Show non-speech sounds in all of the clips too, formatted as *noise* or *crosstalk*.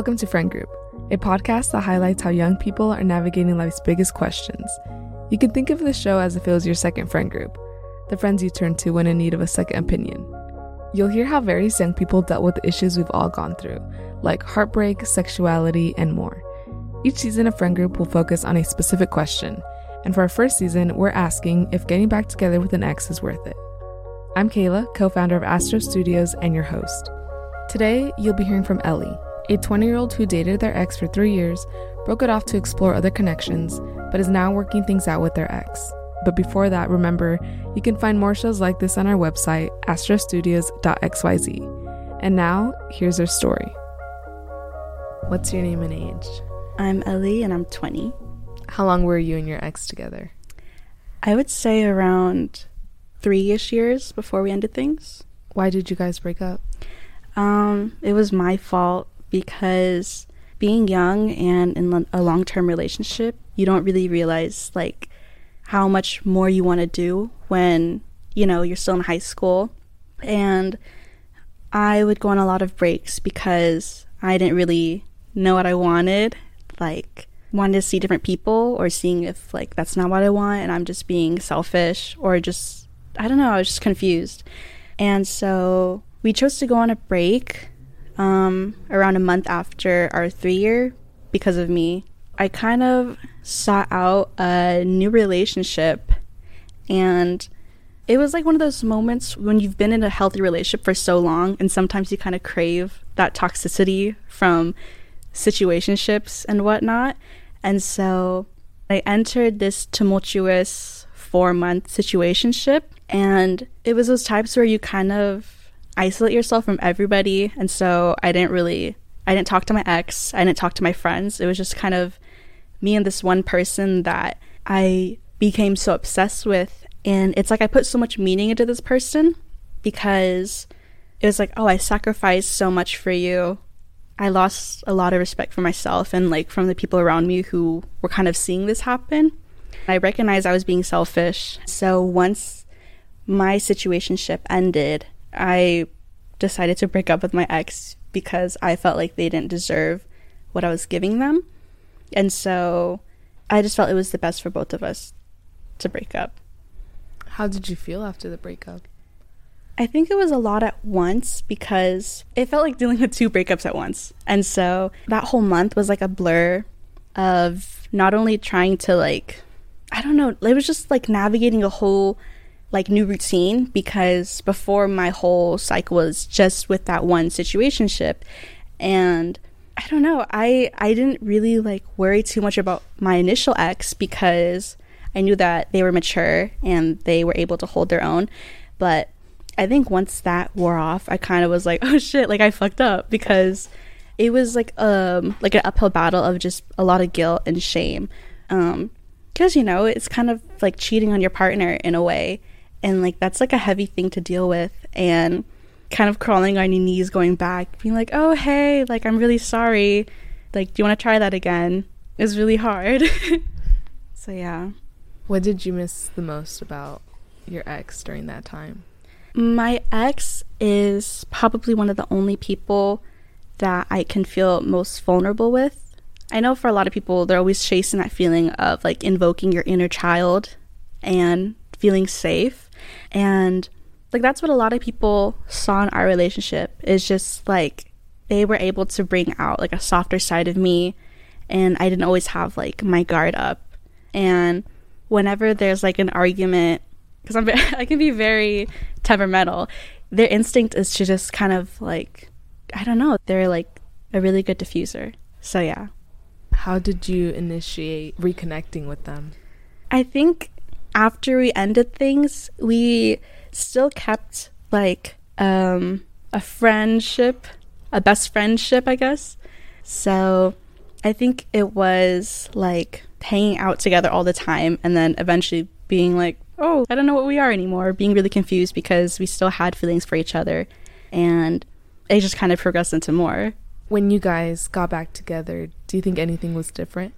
Welcome to Friend Group, a podcast that highlights how young people are navigating life's biggest questions. You can think of this show as if it was your second friend group, the friends you turn to when in need of a second opinion. You'll hear how various young people dealt with issues we've all gone through, like heartbreak, sexuality, and more. Each season of Friend Group will focus on a specific question, and for our first season, we're asking if getting back together with an ex is worth it. I'm Kayla, co founder of Astro Studios, and your host. Today, you'll be hearing from Ellie, a 20 year old who dated their ex for three years, broke it off to explore other connections, but is now working things out with their ex. But before that, remember, you can find more shows like this on our website, astrostudios.xyz. And now, here's our story. What's your name and age? I'm Ellie and I'm 20. How long were you and your ex together? I would say around three ish years before we ended things. Why did you guys break up? Um, it was my fault because being young and in a long term relationship, you don't really realize like how much more you want to do when you know you're still in high school. And I would go on a lot of breaks because I didn't really know what I wanted. Like, wanted to see different people or seeing if like that's not what I want and I'm just being selfish or just I don't know, I was just confused. And so we chose to go on a break um, around a month after our three year because of me. I kind of sought out a new relationship and it was like one of those moments when you've been in a healthy relationship for so long and sometimes you kind of crave that toxicity from situationships and whatnot. And so I entered this tumultuous four month situationship and it was those types where you kind of isolate yourself from everybody. And so I didn't really, I didn't talk to my ex, I didn't talk to my friends. It was just kind of me and this one person that I became so obsessed with. And it's like I put so much meaning into this person because it was like, oh, I sacrificed so much for you. I lost a lot of respect for myself and like from the people around me who were kind of seeing this happen. I recognized I was being selfish. So once my situationship ended, I decided to break up with my ex because I felt like they didn't deserve what I was giving them. And so I just felt it was the best for both of us to break up. How did you feel after the breakup? I think it was a lot at once because it felt like dealing with two breakups at once. And so that whole month was like a blur of not only trying to like I don't know, it was just like navigating a whole like new routine because before my whole cycle was just with that one situationship. And I don't know I I didn't really like worry too much about my initial ex because I knew that they were mature and they were able to hold their own. But I think once that wore off I kind of was like *laughs* oh shit like I fucked up because it was like um like an uphill battle of just a lot of guilt and shame. Um because you know it's kind of like cheating on your partner in a way and like that's like a heavy thing to deal with. And kind of crawling on your knees going back being like oh hey like i'm really sorry. Like do you want to try that again? is really hard. *laughs* So yeah. What did you miss the most about your ex during that time? My ex is probably one of the only people that i can feel most vulnerable with. I know for a lot of people they're always chasing that feeling of like invoking your inner child and feeling safe and like that's what a lot of people saw in our relationship is just like they were able to bring out like a softer side of me and I didn't always have like my guard up. And whenever there's like an argument because I'm *laughs* I can be very temperamental, their instinct is to just kind of like I don't know, they're like a really good diffuser. So yeah. How did you initiate reconnecting with them? I think after we ended things, we still kept like um, a friendship, a best friendship, I guess. So I think it was like hanging out together all the time and then eventually being like, oh, I don't know what we are anymore, being really confused because we still had feelings for each other. And it just kind of progressed into more. When you guys got back together, do you think anything was different?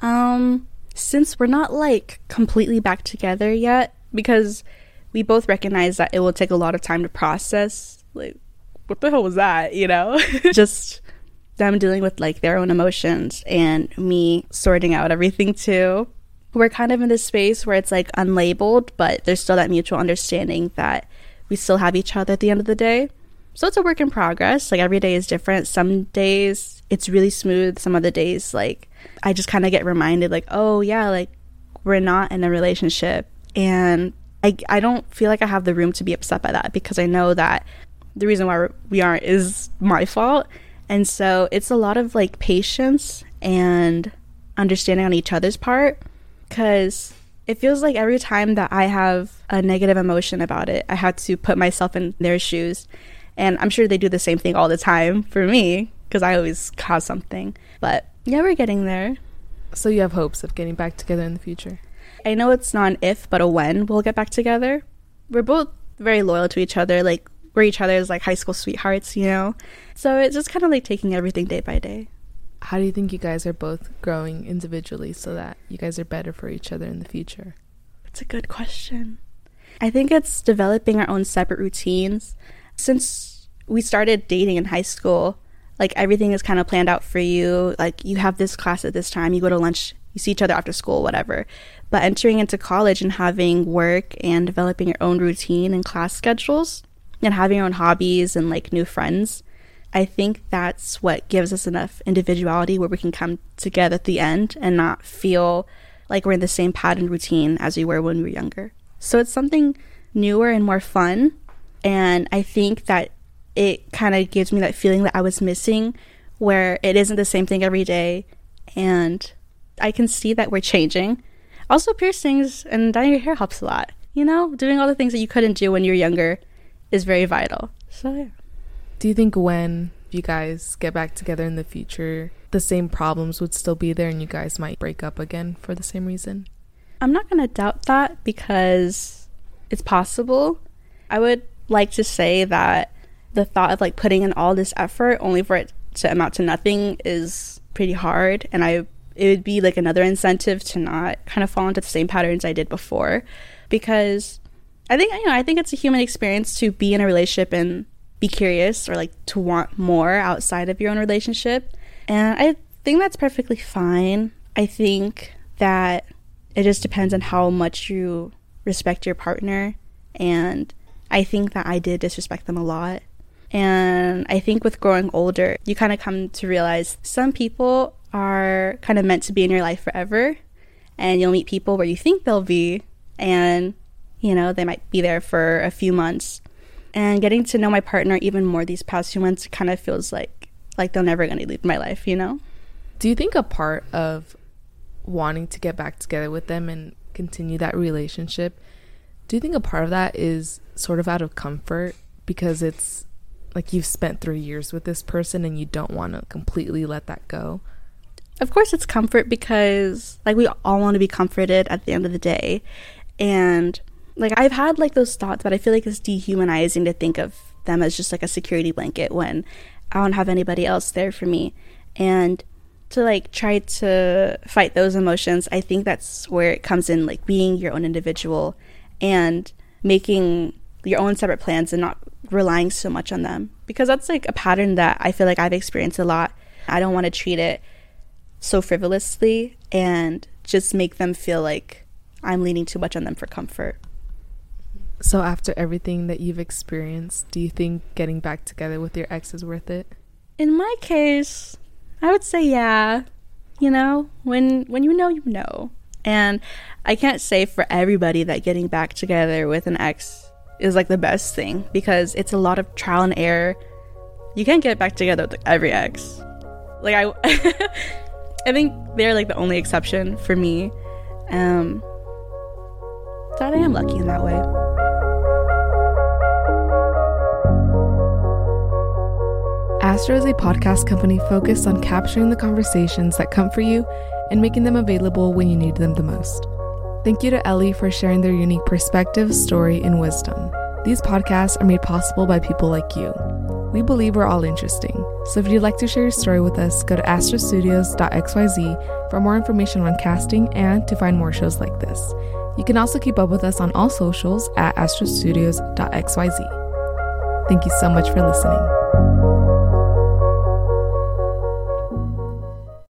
Um, since we're not like completely back together yet, because we both recognize that it will take a lot of time to process, like, what the hell was that, you know? *laughs* Just them dealing with like their own emotions and me sorting out everything too. We're kind of in this space where it's like unlabeled, but there's still that mutual understanding that we still have each other at the end of the day. So it's a work in progress. Like every day is different. Some days it's really smooth. Some other days, like I just kind of get reminded, like, oh yeah, like we're not in a relationship. And I, I don't feel like I have the room to be upset by that because I know that the reason why we aren't is my fault. And so it's a lot of like patience and understanding on each other's part because it feels like every time that I have a negative emotion about it, I have to put myself in their shoes. And I'm sure they do the same thing all the time for me because I always cause something. But yeah, we're getting there. So you have hopes of getting back together in the future? I know it's not an if, but a when we'll get back together. We're both very loyal to each other. Like, we're each other's like high school sweethearts, you know? So it's just kind of like taking everything day by day. How do you think you guys are both growing individually so that you guys are better for each other in the future? It's a good question. I think it's developing our own separate routines. Since we started dating in high school, like everything is kind of planned out for you. Like you have this class at this time, you go to lunch, you see each other after school, whatever. But entering into college and having work and developing your own routine and class schedules and having your own hobbies and like new friends, I think that's what gives us enough individuality where we can come together at the end and not feel like we're in the same pattern routine as we were when we were younger. So it's something newer and more fun. And I think that it kind of gives me that feeling that I was missing, where it isn't the same thing every day. And I can see that we're changing. Also, piercings and dyeing your hair helps a lot. You know, doing all the things that you couldn't do when you're younger is very vital. So, yeah. Do you think when you guys get back together in the future, the same problems would still be there and you guys might break up again for the same reason? I'm not going to doubt that because it's possible. I would like to say that the thought of like putting in all this effort only for it to amount to nothing is pretty hard and I it would be like another incentive to not kind of fall into the same patterns I did before because I think you know I think it's a human experience to be in a relationship and be curious or like to want more outside of your own relationship and I think that's perfectly fine. I think that it just depends on how much you respect your partner and I think that I did disrespect them a lot and I think with growing older, you kind of come to realize some people are kind of meant to be in your life forever. And you'll meet people where you think they'll be, and, you know, they might be there for a few months. And getting to know my partner even more these past few months kind of feels like like they're never going to leave my life, you know? Do you think a part of wanting to get back together with them and continue that relationship, do you think a part of that is sort of out of comfort because it's like you've spent three years with this person and you don't want to completely let that go? Of course it's comfort because like we all want to be comforted at the end of the day. And like i've had like those thoughts but i feel like it's dehumanizing to think of them as just like a security blanket when i don't have anybody else there for me. And to like try to fight those emotions i think that's where it comes in like being your own individual and making your own separate plans and not relying so much on them because that's like a pattern that I feel like I've experienced a lot. I don't want to treat it so frivolously and just make them feel like I'm leaning too much on them for comfort. So, after everything that you've experienced, do you think getting back together with your ex is worth it? In my case, I would say yeah. You know, when when you know, you know. And I can't say for everybody that getting back together with an ex is like the best thing because it's a lot of trial and error. You can't get back together with every ex. Like I *laughs* I think they're like the only exception for me. Um that I am lucky in that way. Astro is a podcast company focused on capturing the conversations that come for you and making them available when you need them the most. Thank you to Ellie for sharing their unique perspective, story, and wisdom. These podcasts are made possible by people like you. We believe we're all interesting, so if you'd like to share your story with us, go to astrostudios.xyz for more information on casting and to find more shows like this. You can also keep up with us on all socials at astrostudios.xyz. Thank you so much for listening.